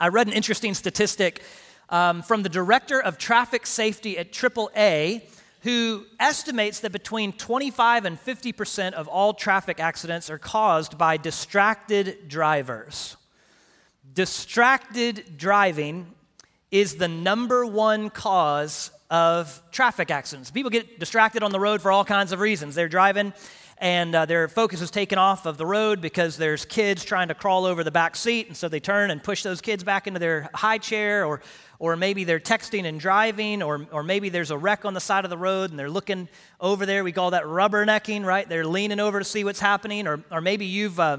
I read an interesting statistic um, from the director of traffic safety at AAA, who estimates that between 25 and 50 percent of all traffic accidents are caused by distracted drivers. Distracted driving is the number one cause of traffic accidents. People get distracted on the road for all kinds of reasons. They're driving and uh, their focus is taken off of the road because there's kids trying to crawl over the back seat, and so they turn and push those kids back into their high chair, or, or maybe they're texting and driving, or, or maybe there's a wreck on the side of the road and they're looking over there. We call that rubbernecking, right? They're leaning over to see what's happening, or, or maybe you've uh,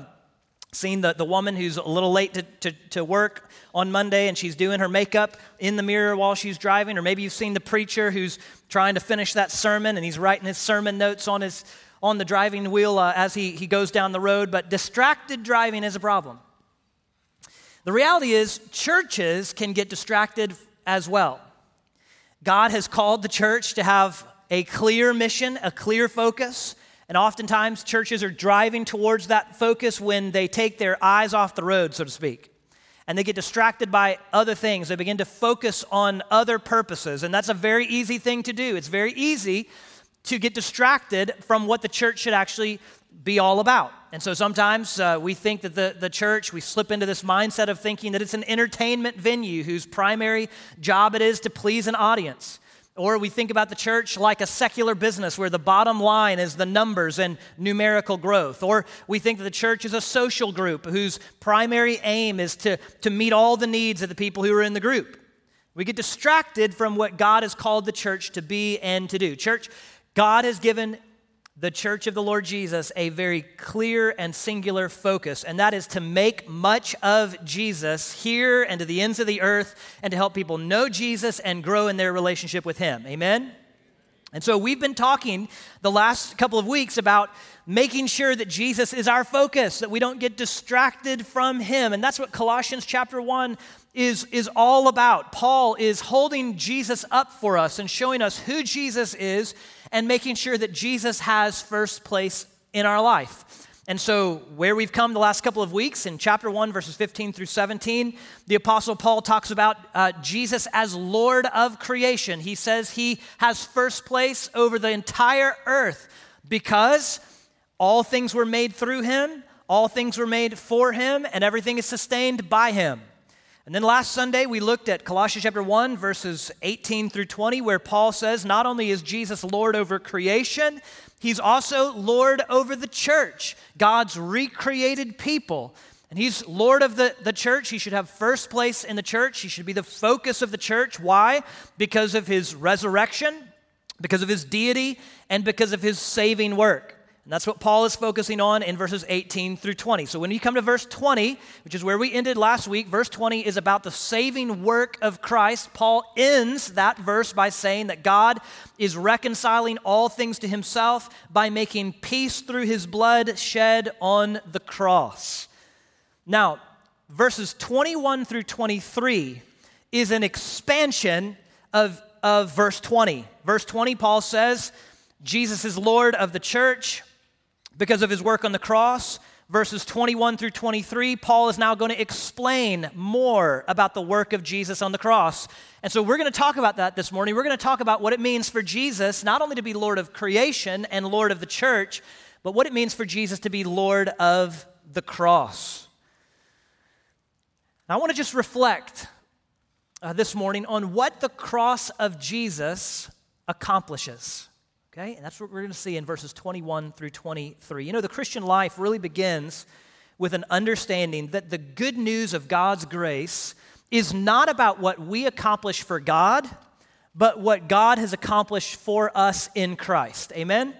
seen the, the woman who's a little late to, to, to work on Monday and she's doing her makeup in the mirror while she's driving, or maybe you've seen the preacher who's trying to finish that sermon and he's writing his sermon notes on his on the driving wheel uh, as he, he goes down the road, but distracted driving is a problem. The reality is, churches can get distracted as well. God has called the church to have a clear mission, a clear focus, and oftentimes churches are driving towards that focus when they take their eyes off the road, so to speak. And they get distracted by other things. They begin to focus on other purposes. And that's a very easy thing to do. It's very easy to get distracted from what the church should actually be all about. And so sometimes uh, we think that the, the church, we slip into this mindset of thinking that it's an entertainment venue whose primary job it is to please an audience. Or we think about the church like a secular business where the bottom line is the numbers and numerical growth. Or we think that the church is a social group whose primary aim is to, to meet all the needs of the people who are in the group. We get distracted from what God has called the church to be and to do. Church, God has given the church of the Lord Jesus a very clear and singular focus, and that is to make much of Jesus here and to the ends of the earth and to help people know Jesus and grow in their relationship with Him. Amen? And so we've been talking the last couple of weeks about making sure that Jesus is our focus, that we don't get distracted from Him. And that's what Colossians chapter 1 is, is all about. Paul is holding Jesus up for us and showing us who Jesus is and making sure that Jesus has first place in our life. And so, where we've come the last couple of weeks in chapter 1, verses 15 through 17, the Apostle Paul talks about uh, Jesus as Lord of creation. He says he has first place over the entire earth because all things were made through him, all things were made for him, and everything is sustained by him. And then last Sunday, we looked at Colossians chapter 1, verses 18 through 20, where Paul says, Not only is Jesus Lord over creation, he's also Lord over the church, God's recreated people. And he's Lord of the, the church. He should have first place in the church. He should be the focus of the church. Why? Because of his resurrection, because of his deity, and because of his saving work. And that's what Paul is focusing on in verses 18 through 20. So when you come to verse 20, which is where we ended last week, verse 20 is about the saving work of Christ. Paul ends that verse by saying that God is reconciling all things to himself by making peace through his blood shed on the cross. Now, verses 21 through 23 is an expansion of, of verse 20. Verse 20, Paul says, Jesus is Lord of the church because of his work on the cross. Verses 21 through 23, Paul is now going to explain more about the work of Jesus on the cross. And so we're going to talk about that this morning. We're going to talk about what it means for Jesus not only to be Lord of creation and Lord of the church, but what it means for Jesus to be Lord of the cross. I want to just reflect uh, this morning on what the cross of Jesus accomplishes. Okay? And that's what we're going to see in verses 21 through 23. You know, the Christian life really begins with an understanding that the good news of God's grace is not about what we accomplish for God, but what God has accomplished for us in Christ. Amen?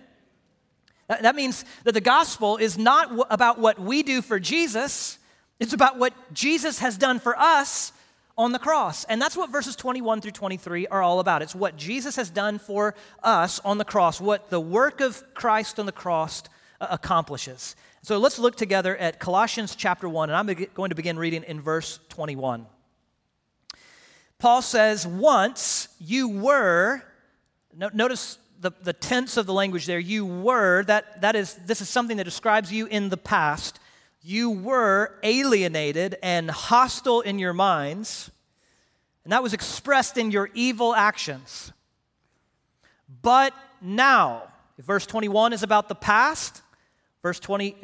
That means that the gospel is not about what we do for Jesus, it's about what Jesus has done for us on the cross. And that's what verses 21 through 23 are all about. It's what Jesus has done for us on the cross, what the work of Christ on the cross uh, accomplishes. So let's look together at Colossians chapter 1, and I'm going to begin reading in verse 21. Paul says, Once you were, notice the, the tense of the language there, you were, that, that is, this is something that describes you in the past. You were alienated and hostile in your minds, and that was expressed in your evil actions. But now, verse 21 is about the past, verse, 20,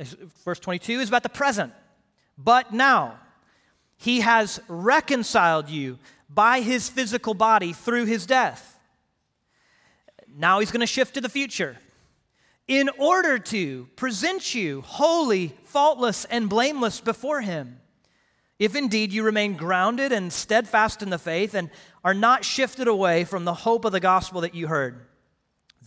verse 22 is about the present. But now, he has reconciled you by his physical body through his death. Now he's going to shift to the future. In order to present you holy, faultless, and blameless before him. If indeed you remain grounded and steadfast in the faith and are not shifted away from the hope of the gospel that you heard.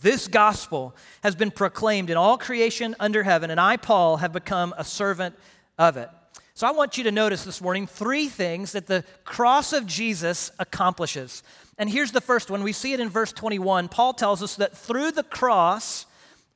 This gospel has been proclaimed in all creation under heaven, and I, Paul, have become a servant of it. So I want you to notice this morning three things that the cross of Jesus accomplishes. And here's the first one. We see it in verse 21. Paul tells us that through the cross,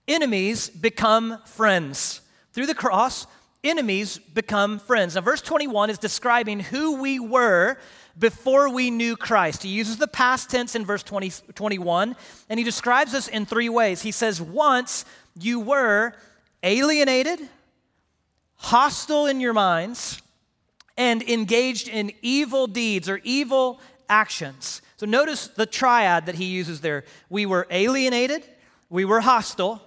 enemies become friends. Through the cross, enemies become friends. Now, verse 21 is describing who we were before we knew Christ. He uses the past tense in verse 20, 21, and he describes us in three ways. He says, Once you were alienated, hostile in your minds, and engaged in evil deeds or evil actions. So notice the triad that he uses there. We were alienated, we were hostile,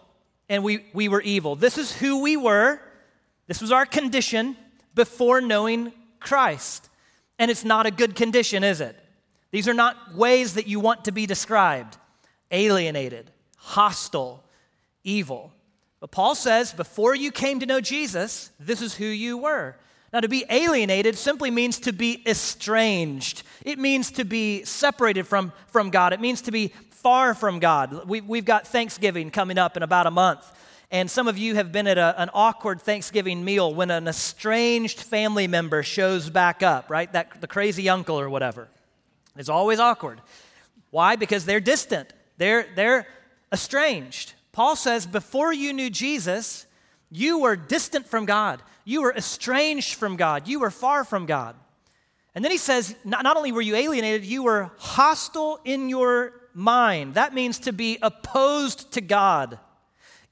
and we, we were evil. This is who we were. This was our condition before knowing Christ. And it's not a good condition, is it? These are not ways that you want to be described alienated, hostile, evil. But Paul says, before you came to know Jesus, this is who you were. Now, to be alienated simply means to be estranged. It means to be separated from, from God. It means to be far from God. We, we've got Thanksgiving coming up in about a month. And some of you have been at a, an awkward Thanksgiving meal when an estranged family member shows back up, right? That, the crazy uncle or whatever. It's always awkward. Why? Because they're distant, they're, they're estranged. Paul says, before you knew Jesus, you were distant from God. You were estranged from God. You were far from God. And then he says, not, not only were you alienated, you were hostile in your mind. That means to be opposed to God.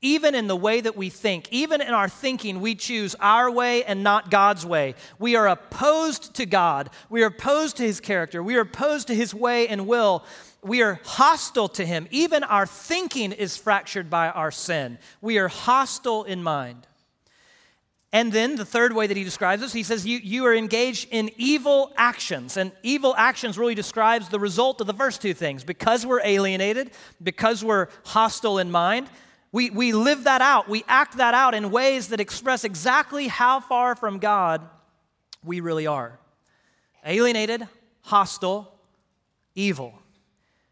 Even in the way that we think, even in our thinking, we choose our way and not God's way. We are opposed to God. We are opposed to His character. We are opposed to His way and will we are hostile to him. Even our thinking is fractured by our sin. We are hostile in mind. And then the third way that he describes us, he says, you, you are engaged in evil actions. And evil actions really describes the result of the first two things. Because we're alienated, because we're hostile in mind, we, we live that out. We act that out in ways that express exactly how far from God we really are. Alienated, hostile, evil.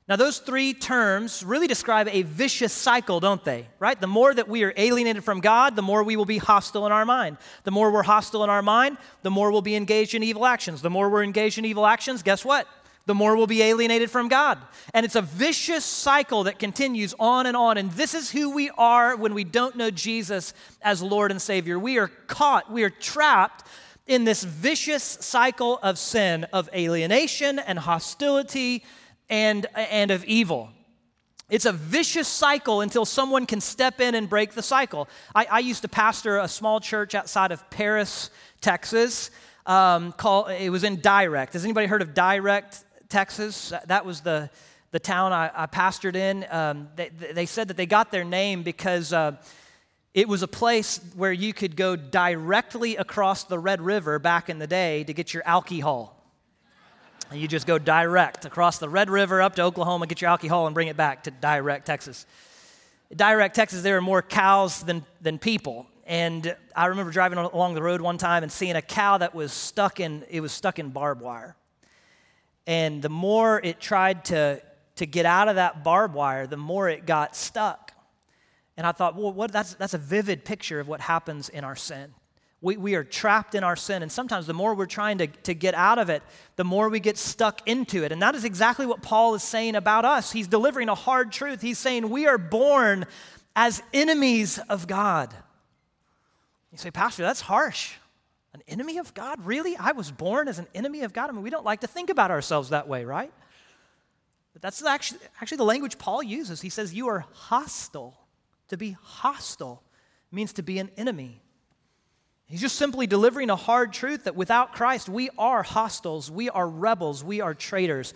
Now, those three terms really describe a vicious cycle, don't they? Right? The more that we are alienated from God, the more we will be hostile in our mind. The more we're hostile in our mind, the more we'll be engaged in evil actions. The more we're engaged in evil actions, guess what? The more we'll be alienated from God. And it's a vicious cycle that continues on and on. And this is who we are when we don't know Jesus as Lord and Savior. We are caught, we are trapped in this vicious cycle of sin, of alienation and hostility and, and of evil. It's a vicious cycle until someone can step in and break the cycle. I, I used to pastor a small church outside of Paris, Texas. Um, called, it was in Direct. Has anybody heard of Direct, Texas? That was the, the town I, I pastored in. Um, they, they, said that they got their name because uh, it was a place where you could go directly across the Red River back in the day to get your alcohol. And you just go direct across the Red River up to Oklahoma, get your alcohol, and bring it back to Direct, Texas. Direct, Texas, there are more cows than, than people. And I remember driving along the road one time and seeing a cow that was stuck in, it was stuck in barbed wire. And the more it tried to, to get out of that barbed wire, the more it got stuck. And I thought, well, what, that's, that's a vivid picture of what happens in our sin. We, we are trapped in our sin, and sometimes the more we're trying to, to get out of it, the more we get stuck into it. And that is exactly what Paul is saying about us. He's delivering a hard truth. He's saying we are born as enemies of God. You say, Pastor, that's harsh. An enemy of God? Really? I was born as an enemy of God? I mean, we don't like to think about ourselves that way, right? But that's actually, actually the language Paul uses. He says, You are hostile. To be hostile means to be an enemy. He's just simply delivering a hard truth that without Christ, we are hostiles, we are rebels, we are traitors.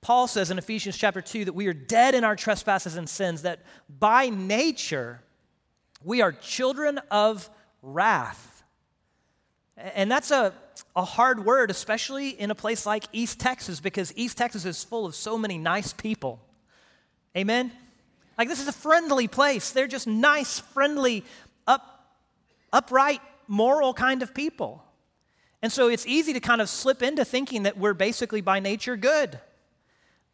Paul says in Ephesians chapter 2 that we are dead in our trespasses and sins, that by nature we are children of wrath. And that's a, a hard word, especially in a place like East Texas, because East Texas is full of so many nice people. Amen? Like, this is a friendly place. They're just nice, friendly, up, upright, moral kind of people. And so it's easy to kind of slip into thinking that we're basically by nature good.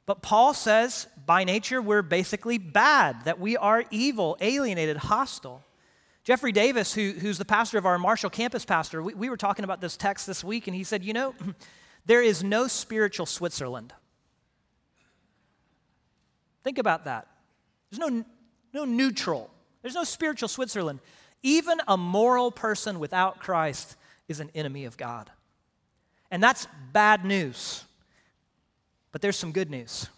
But Paul says by nature we're basically bad, that we are evil, alienated, hostile. Jeffrey Davis, who, who's the pastor of our Marshall campus pastor, we, we were talking about this text this week, and he said, You know, there is no spiritual Switzerland. Think about that. There's no, no neutral, there's no spiritual Switzerland. Even a moral person without Christ is an enemy of God. And that's bad news. But there's some good news.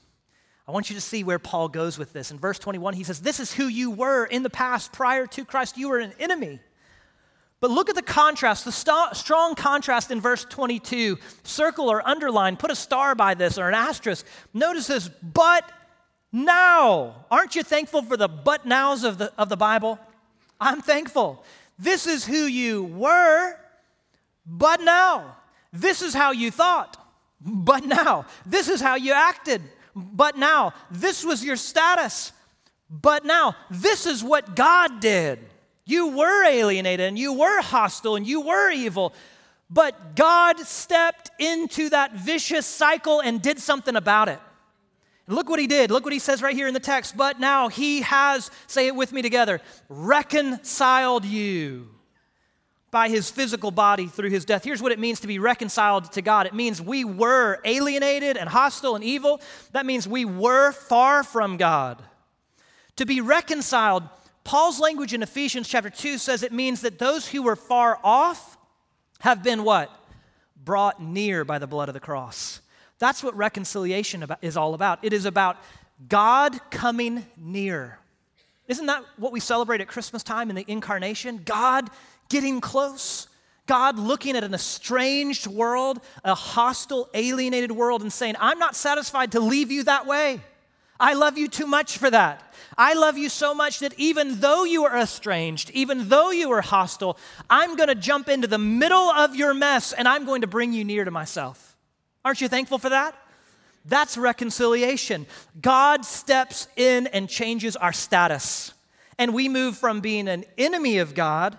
I want you to see where Paul goes with this. In verse 21, he says, This is who you were in the past prior to Christ. You were an enemy. But look at the contrast, the st- strong contrast in verse 22. Circle or underline, put a star by this or an asterisk. Notice this, but now. Aren't you thankful for the but nows of the, of the Bible? I'm thankful. This is who you were, but now. This is how you thought, but now. This is how you acted, but now. This was your status, but now. This is what God did. You were alienated and you were hostile and you were evil, but God stepped into that vicious cycle and did something about it. Look what he did. Look what he says right here in the text. But now he has, say it with me together, reconciled you by his physical body through his death. Here's what it means to be reconciled to God it means we were alienated and hostile and evil. That means we were far from God. To be reconciled, Paul's language in Ephesians chapter 2 says it means that those who were far off have been what? Brought near by the blood of the cross. That's what reconciliation is all about. It is about God coming near. Isn't that what we celebrate at Christmas time in the incarnation? God getting close. God looking at an estranged world, a hostile, alienated world, and saying, I'm not satisfied to leave you that way. I love you too much for that. I love you so much that even though you are estranged, even though you are hostile, I'm going to jump into the middle of your mess and I'm going to bring you near to myself. Aren't you thankful for that? That's reconciliation. God steps in and changes our status. And we move from being an enemy of God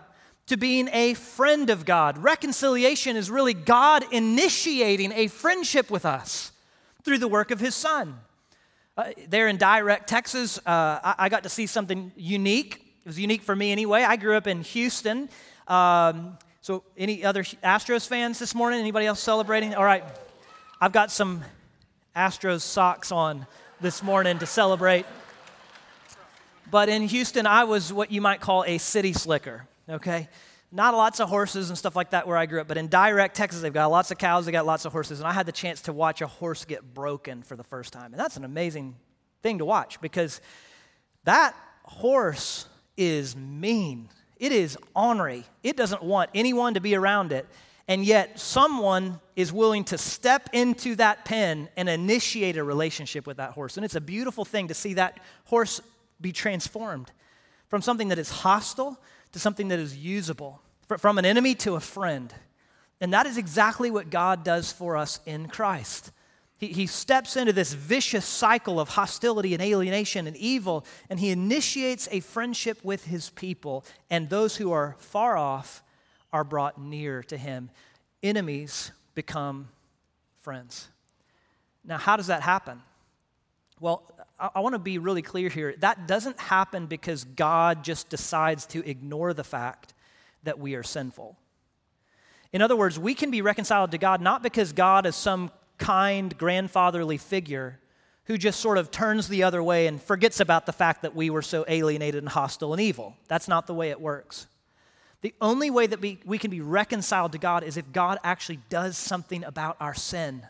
to being a friend of God. Reconciliation is really God initiating a friendship with us through the work of His Son. Uh, there in Direct, Texas, uh, I, I, got to see something unique. It was unique for me anyway. I grew up in Houston. Um, so, any other Astros fans this morning? Anybody else celebrating? All right. I've got some Astros socks on this morning to celebrate. But in Houston, I was what you might call a city slicker, okay? Not lots of horses and stuff like that where I grew up, but in direct Texas, they've got lots of cows, they've got lots of horses, and I had the chance to watch a horse get broken for the first time. And that's an amazing thing to watch because that horse is mean. It is ornery. It doesn't want anyone to be around it and yet someone is willing to step into that pen and initiate a relationship with that horse. And it's a beautiful thing to see that horse be transformed from something that is hostile to something that is usable, from an enemy to a friend. And that is exactly what God does for us in Christ. He, he steps into this vicious cycle of hostility and alienation and evil, and he initiates a friendship with his people, and those who are far off are brought near to him. Enemies become friends. Now, how does that happen? Well, I, I want to be really clear here. That doesn't happen because God just decides to ignore the fact that we are sinful. In other words, we can be reconciled to God not because God is some kind, grandfatherly figure who just sort of turns the other way and forgets about the fact that we were so alienated and hostile and evil. That's not the way it works. The only way that we, we can be reconciled to God is if God actually does something about our sin.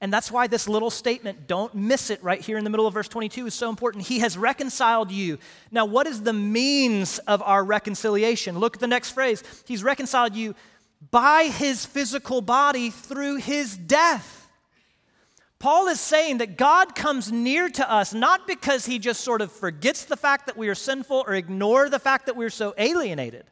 And that's why this little statement, don't miss it right here in the middle of verse 22, is so important. He has reconciled you. Now, what is the means of our reconciliation? Look at the next phrase. He's reconciled you by his physical body through his death. Paul is saying that God comes near to us not because he just sort of forgets the fact that we are sinful or ignore the fact that we're so alienated.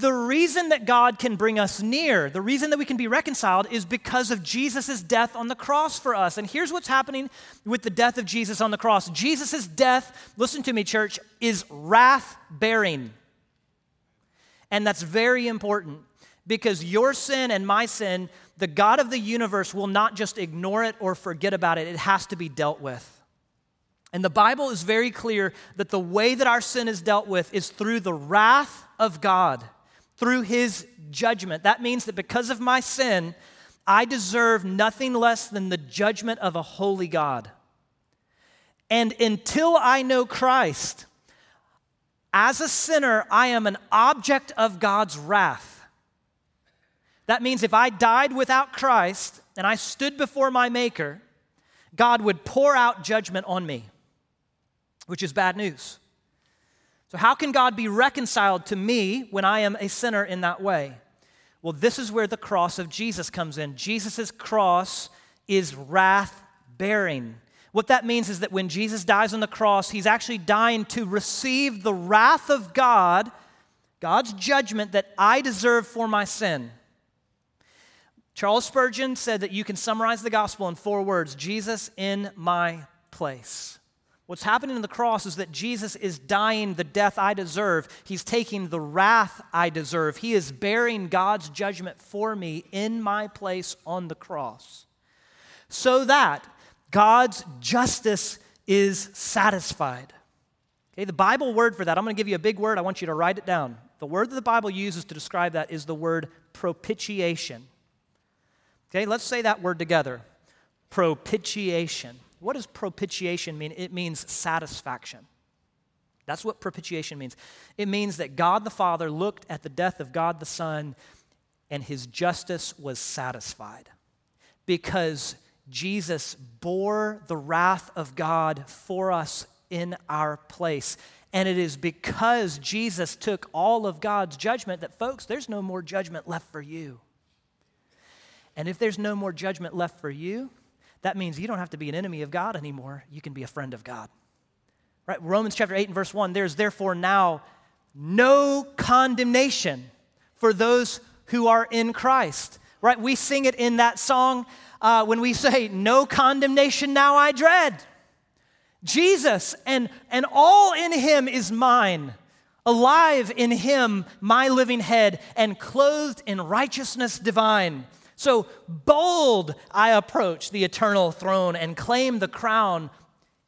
The reason that God can bring us near, the reason that we can be reconciled, is because of Jesus' death on the cross for us. And here's what's happening with the death of Jesus on the cross Jesus' death, listen to me, church, is wrath bearing. And that's very important because your sin and my sin, the God of the universe will not just ignore it or forget about it, it has to be dealt with. And the Bible is very clear that the way that our sin is dealt with is through the wrath of God through his judgment. That means that because of my sin, I deserve nothing less than the judgment of a holy God. And until I know Christ, as a sinner, I am an object of God's wrath. That means if I died without Christ and I stood before my Maker, God would pour out judgment on me, which is bad news. So, how can God be reconciled to me when I am a sinner in that way? Well, this is where the cross of Jesus comes in. Jesus' cross is wrath bearing. What that means is that when Jesus dies on the cross, he's actually dying to receive the wrath of God, God's judgment that I deserve for my sin. Charles Spurgeon said that you can summarize the gospel in four words Jesus in my place. What's happening in the cross is that Jesus is dying the death I deserve. He's taking the wrath I deserve. He is bearing God's judgment for me in my place on the cross. So that God's justice is satisfied. Okay, the Bible word for that, I'm going to give you a big word. I want you to write it down. The word that the Bible uses to describe that is the word propitiation. Okay, let's say that word together propitiation. What does propitiation mean? It means satisfaction. That's what propitiation means. It means that God the Father looked at the death of God the Son and his justice was satisfied because Jesus bore the wrath of God for us in our place. And it is because Jesus took all of God's judgment that, folks, there's no more judgment left for you. And if there's no more judgment left for you, that means you don't have to be an enemy of God anymore. You can be a friend of God. Right? Romans chapter 8 and verse 1 there's therefore now no condemnation for those who are in Christ. Right? We sing it in that song uh, when we say, No condemnation now I dread. Jesus and, and all in him is mine. Alive in him, my living head, and clothed in righteousness divine. So bold I approach the eternal throne and claim the crown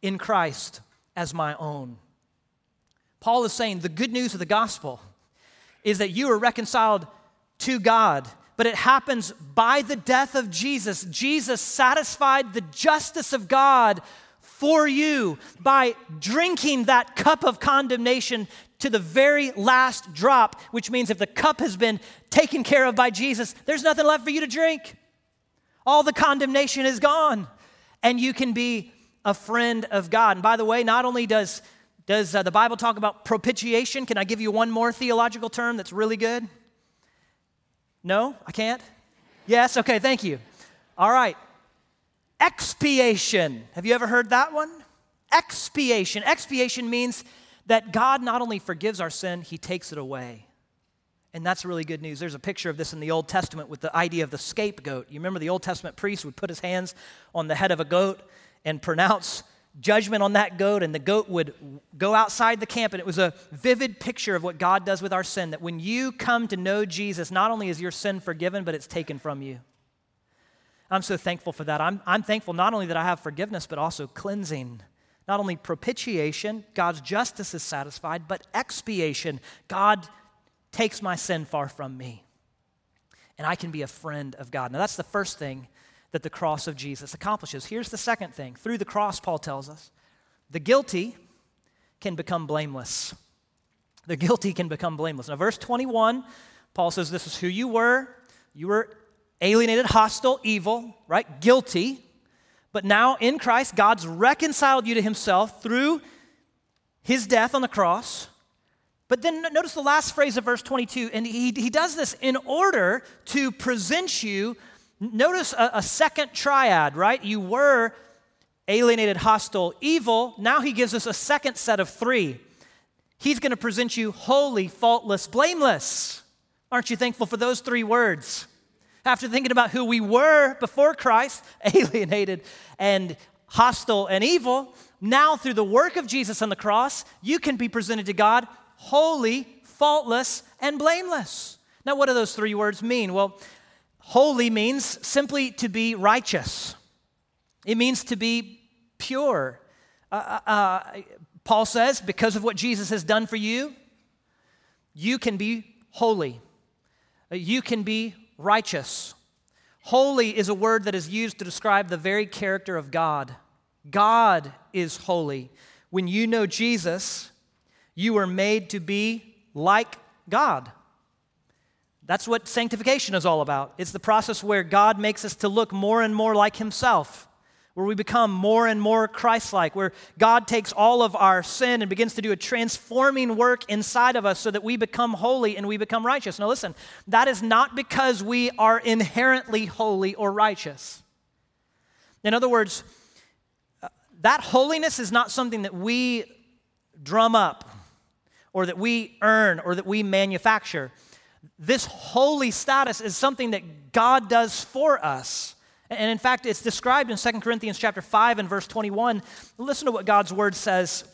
in Christ as my own. Paul is saying the good news of the gospel is that you are reconciled to God, but it happens by the death of Jesus. Jesus satisfied the justice of God for you by drinking that cup of condemnation to the very last drop, which means if the cup has been taken care of by Jesus, there's nothing left for you to drink. All the condemnation is gone, and you can be a friend of God. And by the way, not only does, does uh, the Bible talk about propitiation, can I give you one more theological term that's really good? No, I can't? Yes? Okay, thank you. All right. Expiation. Have you ever heard that one? Expiation. Expiation means that God not only forgives our sin, He takes it away. And that's really good news. There's a picture of this in the Old Testament with the idea of the scapegoat. You remember the Old Testament priest would put his hands on the head of a goat and pronounce judgment on that goat, and the goat would go outside the camp. And it was a vivid picture of what God does with our sin that when you come to know Jesus, not only is your sin forgiven, but it's taken from you. I'm so thankful for that. I'm, I'm thankful not only that I have forgiveness, but also cleansing not only propitiation, God's justice is satisfied, but expiation. God takes my sin far from me. And I can be a friend of God. Now, that's the first thing that the cross of Jesus accomplishes. Here's the second thing through the cross, Paul tells us, the guilty can become blameless. The guilty can become blameless. Now, verse 21, Paul says, This is who you were. You were alienated, hostile, evil, right? Guilty. But now in Christ, God's reconciled you to himself through his death on the cross. But then notice the last phrase of verse 22, and he, he does this in order to present you. Notice a, a second triad, right? You were alienated, hostile, evil. Now he gives us a second set of three. He's going to present you holy, faultless, blameless. Aren't you thankful for those three words? After thinking about who we were before Christ, alienated and hostile and evil, now through the work of Jesus on the cross, you can be presented to God holy, faultless, and blameless. Now, what do those three words mean? Well, holy means simply to be righteous, it means to be pure. Uh, uh, uh Paul says, because of what Jesus has done for you, you can be holy. Uh, you can be righteous. Holy is a word that is used to describe the very character of God. God is holy. When you know Jesus, you are made to be like God. That's what sanctification is all about. It's the process where God makes us to look more and more like Himself where we become more and more Christ like, where God takes all of our sin and begins to do a transforming work inside of us so that we become holy and we become righteous. Now, listen, that is not because we are inherently holy or righteous. In other words, uh, that holiness is not something that we drum up or that we earn or that we manufacture. This holy status is something that God does for us. And in fact, it's described in 2 Corinthians chapter 5 and verse 21. Listen to what God's word says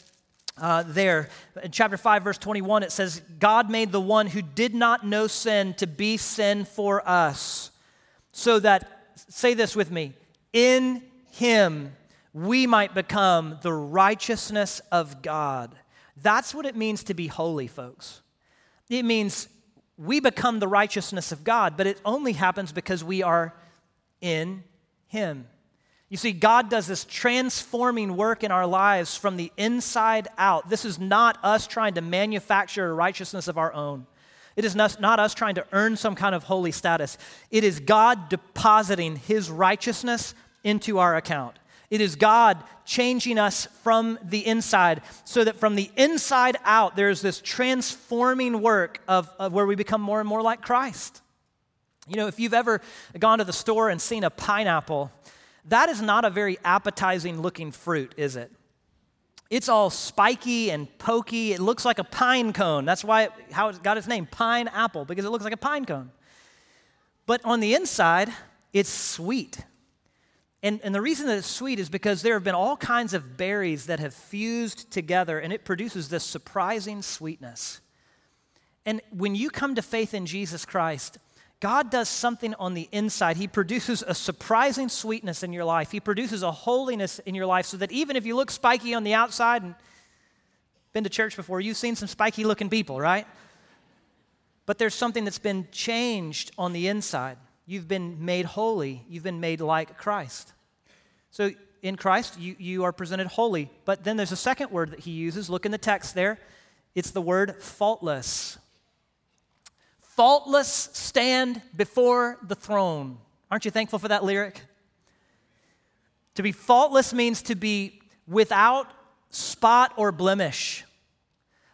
uh, there. In chapter 5, verse 21, it says, God made the one who did not know sin to be sin for us, so that, say this with me, in him we might become the righteousness of God. That's what it means to be holy, folks. It means we become the righteousness of God, but it only happens because we are in Him. You see, God does this transforming work in our lives from the inside out. This is not us trying to manufacture righteousness of our own. It is not, us trying to earn some kind of holy status. It is God depositing His righteousness into our account. It is God changing us from the inside so that from the inside out, there's this transforming work of, of where we become more and more like Christ. You know, if you've ever gone to the store and seen a pineapple, that is not a very appetizing looking fruit, is it? It's all spiky and pokey. It looks like a pine cone. That's why it, how it got its name, pineapple, because it looks like a pine cone. But on the inside, it's sweet. And, and the reason that it's sweet is because there have been all kinds of berries that have fused together, and it produces this surprising sweetness. And when you come to faith in Jesus Christ, God does something on the inside. He produces a surprising sweetness in your life. He produces a holiness in your life so that even if you look spiky on the outside and been to church before, you've seen some spiky looking people, right? But there's something that's been changed on the inside. You've been made holy, you've been made like Christ. So in Christ, you, you are presented holy. But then there's a second word that he uses. Look in the text there. It's the word faultless faultless stand before the throne. Aren't you thankful for that lyric? To be faultless means to be without spot or blemish.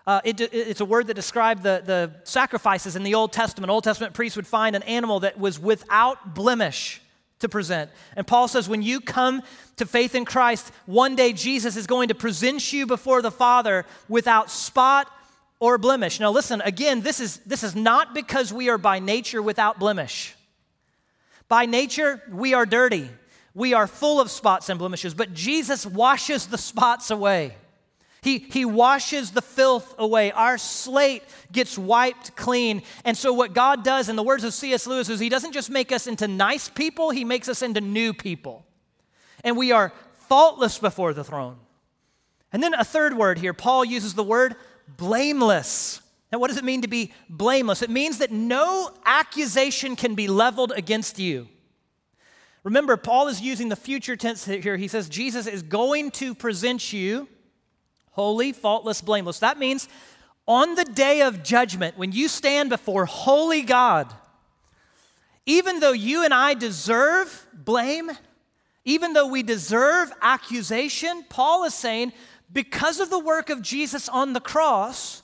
Uh, it, it's a word that described the, the sacrifices in the Old Testament. Old Testament priests would find an animal that was without blemish to present. And Paul says, when you come to faith in Christ, one day Jesus is going to present you before the Father without spot or blemish. Now, listen, again, this is, this is not because we are by nature without blemish. By nature, we are dirty. We are full of spots and blemishes, but Jesus washes the spots away. He, he washes the filth away. Our slate gets wiped clean. And so, what God does, in the words of C.S. Lewis, is He doesn't just make us into nice people, He makes us into new people. And we are faultless before the throne. And then a third word here Paul uses the word blameless. Now, what does it mean to be blameless? It means that no accusation can be leveled against you. Remember, Paul is using the future tense here. He says Jesus is going to present you holy, faultless, blameless. That means on the day of judgment, when you stand before holy God, Even though you and I deserve blame, even though we deserve accusation, Paul is saying, because of the work of Jesus on the cross,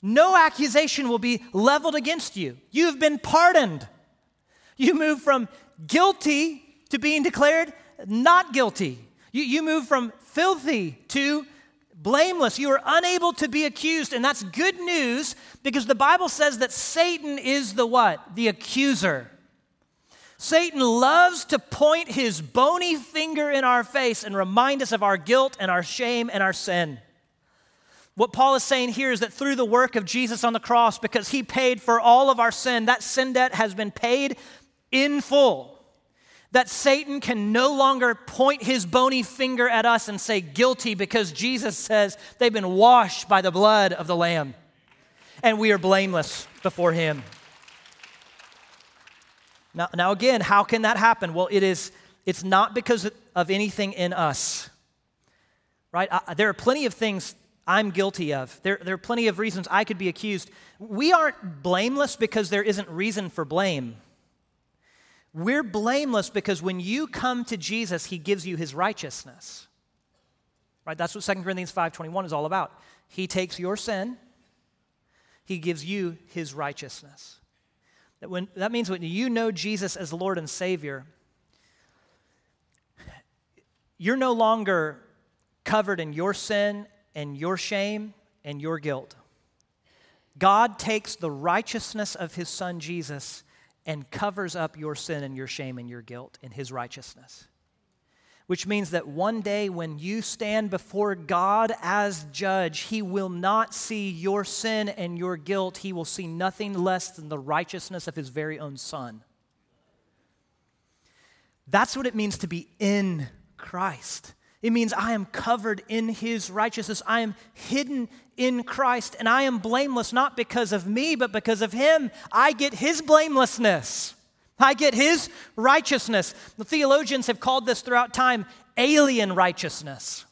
no accusation will be leveled against you. You have been pardoned. You move from guilty to being declared not guilty. You, you move from filthy to blameless. You are unable to be accused. And that's good news because the Bible says that Satan is the what? The accuser. Satan loves to point his bony finger in our face and remind us of our guilt and our shame and our sin. What Paul is saying here is that through the work of Jesus on the cross, because he paid for all of our sin, that sin debt has been paid in full. That Satan can no longer point his bony finger at us and say guilty because Jesus says they've been washed by the blood of the Lamb and we are blameless before him. Now, now again, how can that happen? Well, it is, it's not because of anything in us, right? I, there are plenty of things I'm guilty of. There, there are plenty of reasons I could be accused. We aren't blameless because there isn't reason for blame. We're blameless because when you come to Jesus, he gives you his righteousness. Right? That's what 2 Corinthians 5:21 is all about. He takes your sin, he gives you his righteousness. That, when, that means when you know Jesus as Lord and Savior, you're no longer covered in your sin and your shame and your guilt. God takes the righteousness of his son Jesus and covers up your sin and your shame and your guilt in his righteousness which means that one day when you stand before God as judge, He will not see your sin and your guilt. He will see nothing less than the righteousness of His very own Son. That's what it means to be in Christ. It means I am covered in His righteousness. I am hidden in Christ, and I am blameless not because of me, but because of Him. I get His blamelessness. I get his righteousness. The theologians have called this throughout time alien righteousness.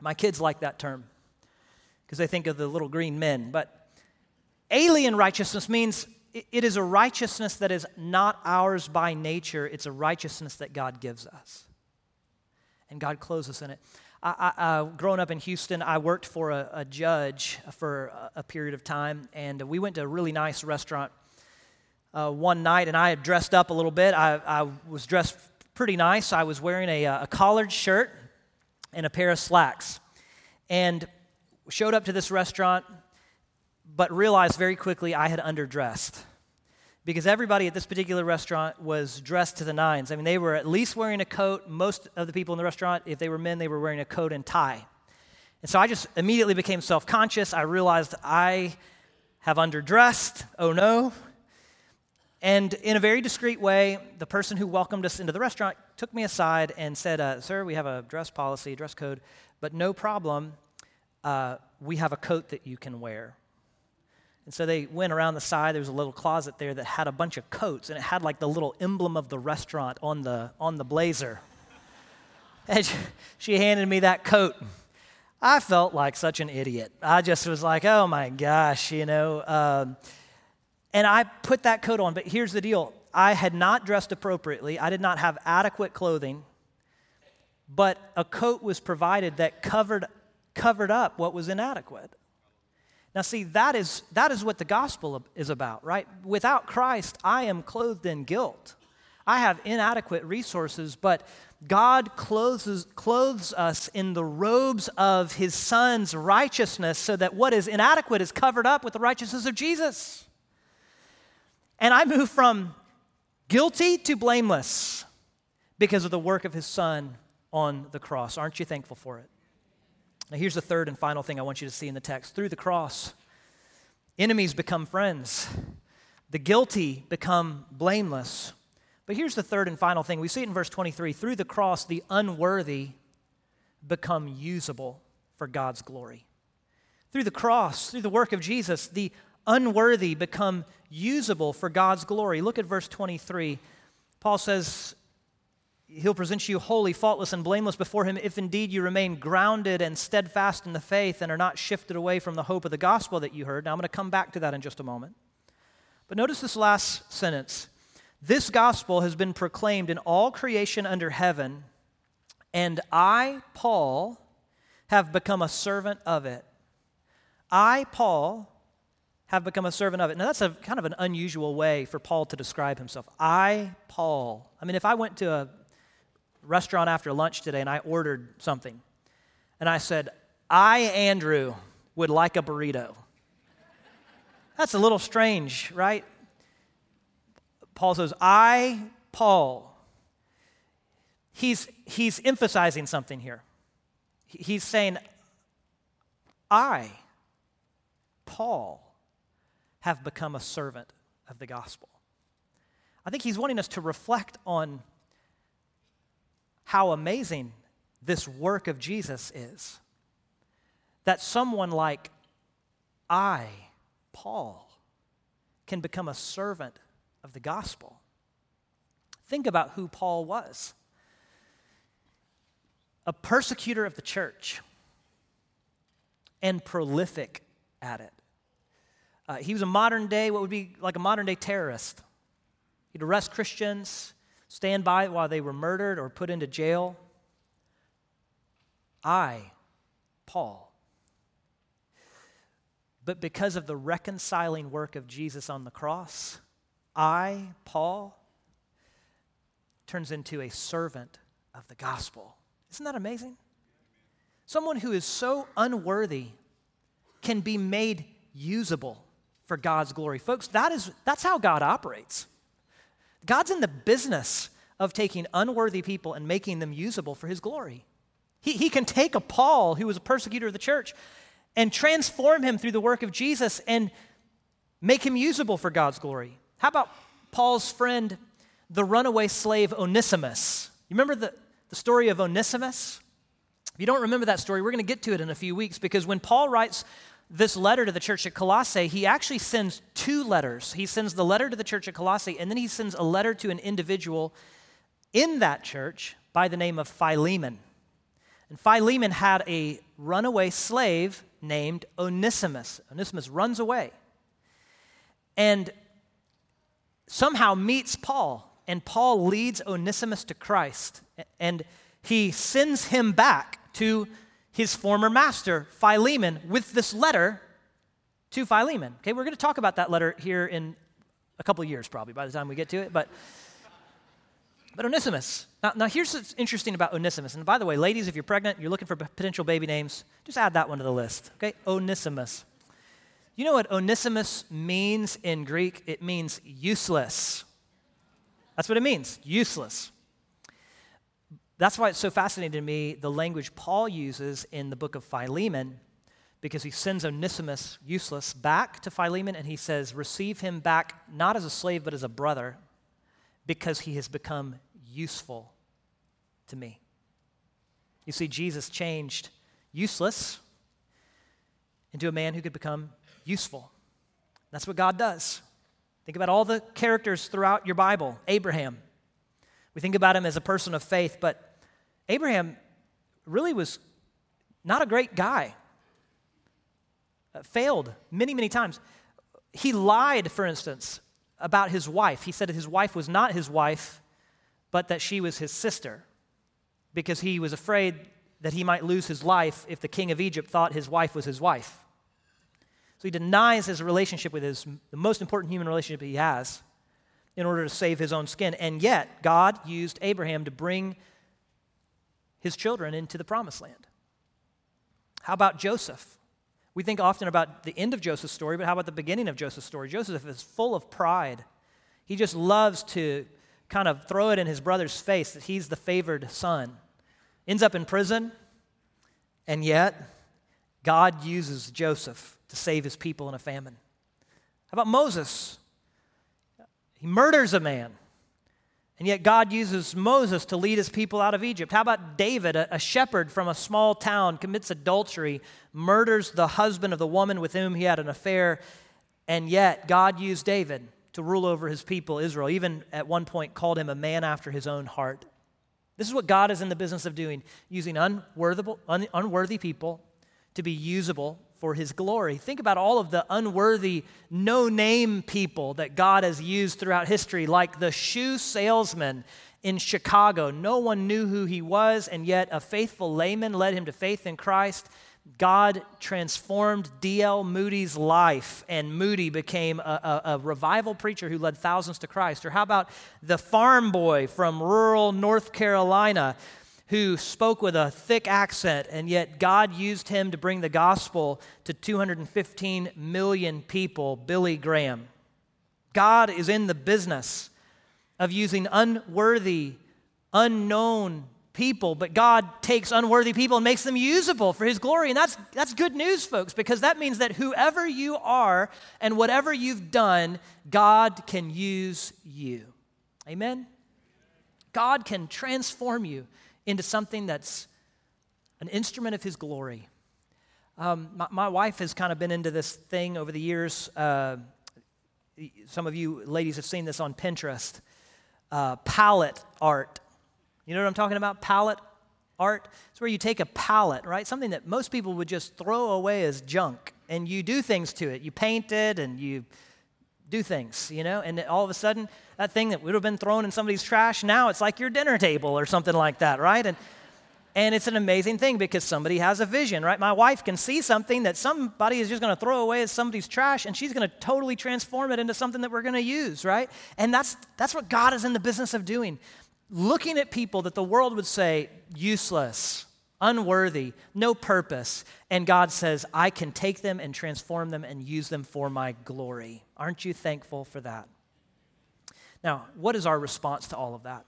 My kids like that term because they think of the little green men. But alien righteousness means it is a righteousness that is not ours by nature, it's a righteousness that God gives us. And God clothes us in it. I, I, uh, growing up in Houston, I worked for a, a judge for a, a period of time, and we went to a really nice restaurant uh, one night, and I had dressed up a little bit. I, I was dressed pretty nice. I was wearing a, uh, a collared shirt and a pair of slacks, and showed up to this restaurant, but realized very quickly I had underdressed because everybody at this particular restaurant was dressed to the nines. I mean, they were at least wearing a coat. Most of the people in the restaurant, if they were men, they were wearing a coat and tie. And so I just immediately became self conscious. I realized I have underdressed. Oh no. And in a very discreet way, the person who welcomed us into the restaurant took me aside and said, uh, Sir, we have a dress policy, dress code, but no problem. Uh, we have a coat that you can wear. And so they went around the side. There was a little closet there that had a bunch of coats, and it had like the little emblem of the restaurant on the, on the blazer. And she handed me that coat. I felt like such an idiot. I just was like, oh my gosh, you know. Um, and I put that coat on, but here's the deal I had not dressed appropriately, I did not have adequate clothing, but a coat was provided that covered, covered up what was inadequate. Now, see, that is, that is what the gospel is about, right? Without Christ, I am clothed in guilt. I have inadequate resources, but God clothes, clothes us in the robes of his son's righteousness so that what is inadequate is covered up with the righteousness of Jesus. And I move from guilty to blameless because of the work of his son on the cross. Aren't you thankful for it? Now, here's the third and final thing I want you to see in the text. Through the cross, enemies become friends, the guilty become blameless. But here's the third and final thing. We see it in verse 23 through the cross, the unworthy become usable for God's glory. Through the cross, through the work of Jesus, the unworthy become usable for God's glory. Look at verse 23. Paul says, He'll present you holy, faultless, and blameless before Him if indeed you remain grounded and steadfast in the faith and are not shifted away from the hope of the gospel that you heard. Now, I'm going to come back to that in just a moment. But notice this last sentence This gospel has been proclaimed in all creation under heaven, and I, Paul, have become a servant of it. I, Paul, have become a servant of it. Now, that's a kind of an unusual way for Paul to describe himself. I, Paul. I mean, if I went to a restaurant after lunch today and I ordered something, and I said, I, Andrew, would like a burrito. That's a little strange, right? Paul says, I, Paul. He's, he's emphasizing something here. He's saying, I, Paul, have become a servant of the gospel. I think he's wanting us to reflect on how amazing this work of Jesus is. That someone like I, Paul, can become a servant of the gospel. Think about who Paul was a persecutor of the church and prolific at it. Uh, he was a modern day, what would be like a modern day terrorist. He'd arrest Christians, stand by while they were murdered or put into jail. I, Paul. But because of the reconciling work of Jesus on the cross, I, Paul, turns into a servant of the gospel. Isn't that amazing? Someone who is so unworthy can be made usable for God's glory. Folks, that is, that's how God operates. God's in the business of taking unworthy people and making them usable for his glory. He, he can take a Paul, who was a persecutor of the church, and transform him through the work of Jesus and make him usable for God's glory. How about Paul's friend, the runaway slave Onesimus? You remember the, the story of Onesimus? If you don't remember that story, we're going to get to it in a few weeks because when Paul writes this letter to the church at Colossae, he actually sends two letters. He sends the letter to the church at Colossae, and then he sends a letter to an individual in that church by the name of Philemon. And Philemon had a runaway slave named Onesimus. Onesimus runs away and somehow meets Paul, and Paul leads Onesimus to Christ, and he sends him back to his former master, Philemon, with this letter to Philemon. Okay, we're going to talk about that letter here in a couple years, probably by the time we get to it. But, but Onesimus. Now, now, here's what's interesting about Onesimus. And by the way, ladies, if you're pregnant, you're looking for potential baby names, just add that one to the list. Okay, Onesimus. You know what Onesimus means in Greek? It means useless. That's what it means, useless. That's why it's so fascinating to me the language Paul uses in the book of Philemon, because he sends Onesimus, useless, back to Philemon and he says, Receive him back not as a slave, but as a brother, because he has become useful to me. You see, Jesus changed useless into a man who could become useful. That's what God does. Think about all the characters throughout your Bible Abraham, we think about him as a person of faith, but Abraham really was not a great guy. Uh, failed many, many times. He lied, for instance, about his wife. He said that his wife was not his wife, but that she was his sister, because he was afraid that he might lose his life if the king of Egypt thought his wife was his wife. So he denies his relationship with his, the most important human relationship he has in order to save his own skin. And yet, God used Abraham to bring his children into the promised land. How about Joseph? We think often about the end of Joseph's story, but how about the beginning of Joseph's story? Joseph is full of pride. He just loves to kind of throw it in his brother's face that he's the favored son. Ends up in prison, and yet God uses Joseph to save his people in a famine. How about Moses? He murders a man. And yet, God uses Moses to lead his people out of Egypt. How about David, a, shepherd from a small town, commits adultery, murders the husband of the woman with whom he had an affair, and yet God used David to rule over his people, Israel, even at one point called him a man after his own heart. This is what God is in the business of doing, using unworthy, unworthy people to be usable for his glory. Think about all of the unworthy, no name people that God has used throughout history, like the shoe salesman in Chicago. No one knew who he was, and yet a faithful layman led him to faith in Christ. God transformed D.L. Moody's life, and Moody became a, a, a, revival preacher who led thousands to Christ. Or how about the farm boy from rural North Carolina who spoke with a thick accent, and yet God used him to bring the gospel to 215 million people, Billy Graham. God is in the business of using unworthy, unknown people, but God takes unworthy people and makes them usable for his glory. And that's, that's good news, folks, because that means that whoever you are and whatever you've done, God can use you. Amen? God can transform you into something that's an instrument of his glory. Um, my, my, wife has kind of been into this thing over the years. Uh, some of you ladies have seen this on Pinterest uh, pallet art. You know what I'm talking about? Pallet art. It's where you take a pallet, right? Something that most people would just throw away as junk, and you do things to it. You paint it and you do things, you know? And all of a sudden, that thing that would have been thrown in somebody's trash, now it's like your dinner table or something like that, right? And and it's an amazing thing because somebody has a vision, right? My wife can see something that somebody is just going to throw away as somebody's trash, and she's going to totally transform it into something that we're going to use, right? And that's, that's what God is in the business of doing. Looking at people that the world would say useless, unworthy, no purpose, and God says, I can take them and transform them and use them for my glory. Aren't you thankful for that? Now, what is our response to all of that?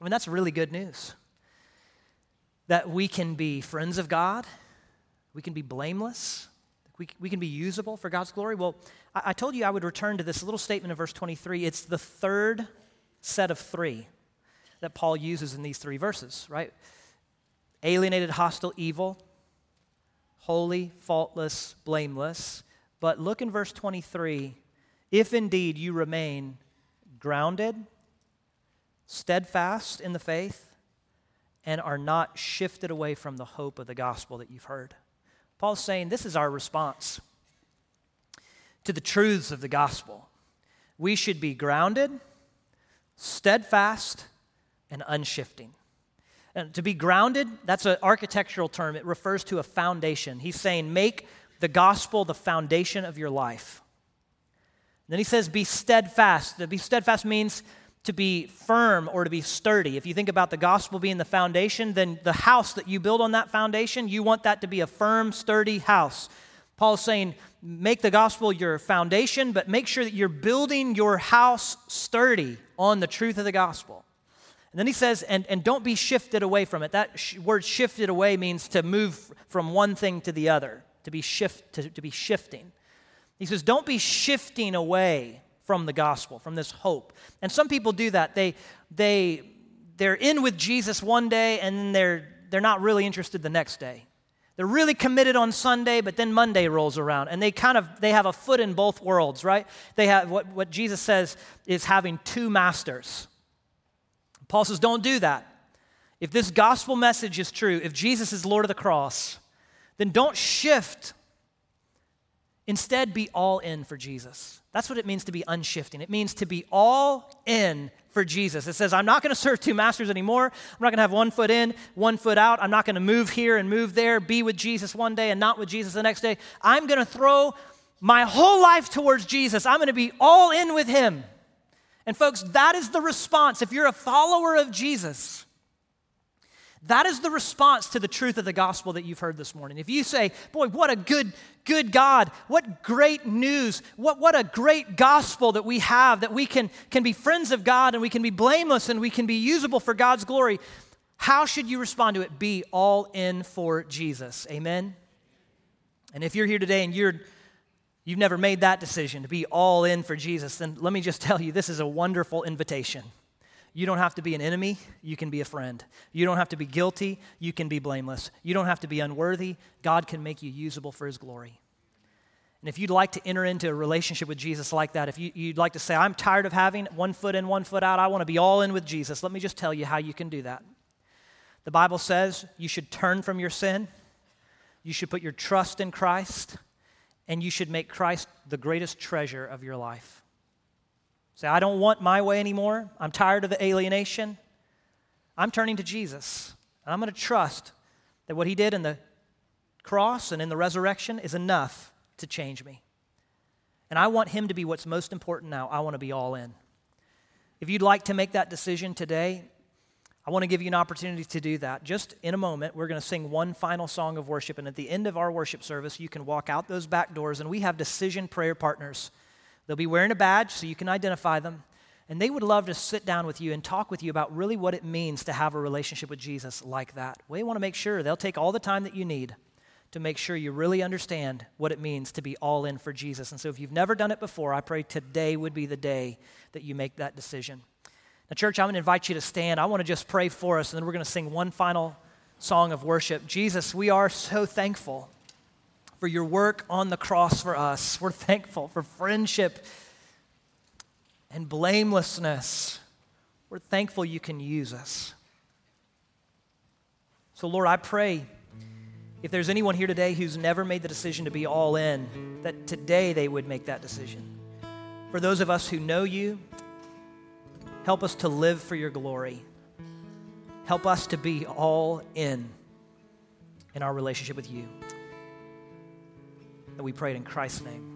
I mean, that's really good news that we can be friends of God, we can be blameless, we, we can be usable for God's glory? Well, I, I told you I would return to this little statement in verse 23. It's the third set of three that Paul uses in these three verses, right? Alienated, hostile, evil, holy, faultless, blameless. But look in verse 23 if indeed you remain grounded, steadfast in the faith, and are not shifted away from the hope of the gospel that you've heard. Paul's saying this is our response to the truths of the gospel. We should be grounded, steadfast, and unshifting. And to be grounded, that's an architectural term. It refers to a foundation. He's saying, make the gospel the foundation of your life. And then he says, be steadfast. To be steadfast means to be firm or to be sturdy. If you think about the gospel being the foundation, then the house that you build on that foundation, you want that to be a firm, sturdy house. Paul's saying, make the gospel your foundation, but make sure that you're building your house sturdy on the truth of the gospel. And then he says, and, and don't be shifted away from it. That sh- word shifted away means to move from one thing to the other, to be, shift, to, to be shifting. He says, don't be shifting away from the gospel, from this hope. And some people do that. They, they, they're in with Jesus one day and then they're, they're not really interested the next day. They're really committed on Sunday, but then Monday rolls around and they kind of they have a foot in both worlds, right? They have what, what Jesus says is having two masters. Paul says, don't do that. If this gospel message is true, if Jesus is Lord of the cross, then don't shift. Instead, be all in for Jesus. That's what it means to be unshifting. It means to be all in for Jesus. It says, I'm not going to serve two masters anymore. I'm not going to have one foot in, one foot out. I'm not going to move here and move there, be with Jesus one day and not with Jesus the next day. I'm going to throw my whole life towards Jesus. I'm going to be all in with Him. And, folks, that is the response. If you're a follower of Jesus, that is the response to the truth of the gospel that you've heard this morning. If you say, Boy, what a good, good God, what great news, what, what a great gospel that we have, that we can, can be friends of God and we can be blameless and we can be usable for God's glory, how should you respond to it? Be all in for Jesus. Amen? And if you're here today and you're, you've never made that decision to be all in for Jesus, then let me just tell you this is a wonderful invitation. You don't have to be an enemy, you can be a friend. You don't have to be guilty, you can be blameless. You don't have to be unworthy, God can make you usable for His glory. And if you'd like to enter into a relationship with Jesus like that, if you, would like to say, I'm tired of having one foot in, one foot out, I want to be all in with Jesus, let me just tell you how you can do that. The Bible says you should turn from your sin, you should put your trust in Christ and you should make Christ the greatest treasure of your life. Say, I don't want my way anymore. I'm tired of the alienation. I'm turning to Jesus. And I'm going to trust that what he did in the cross and in the resurrection is enough to change me. And I want him to be what's most important now. I want to be all in. If you'd like to make that decision today, I want to give you an opportunity to do that. Just in a moment, we're going to sing one final song of worship. And at the end of our worship service, you can walk out those back doors, and we have decision prayer partners. They'll be wearing a badge so you can identify them. And they would love to sit down with you and talk with you about really what it means to have a relationship with Jesus like that. We want to make sure they'll take all the time that you need to make sure you really understand what it means to be all in for Jesus. And so if you've never done it before, I pray today would be the day that you make that decision. Now, church, I'm going to invite you to stand. I want to just pray for us, and then we're going to sing one final song of worship. Jesus, we are so thankful for your work on the cross for us. We're thankful for friendship and blamelessness. We're thankful you can use us. So, Lord, I pray if there's anyone here today who's never made the decision to be all in, that today they would make that decision. For those of us who know you Help us to live for your glory. Help us to be all in in our relationship with you. And we pray it in Christ's name.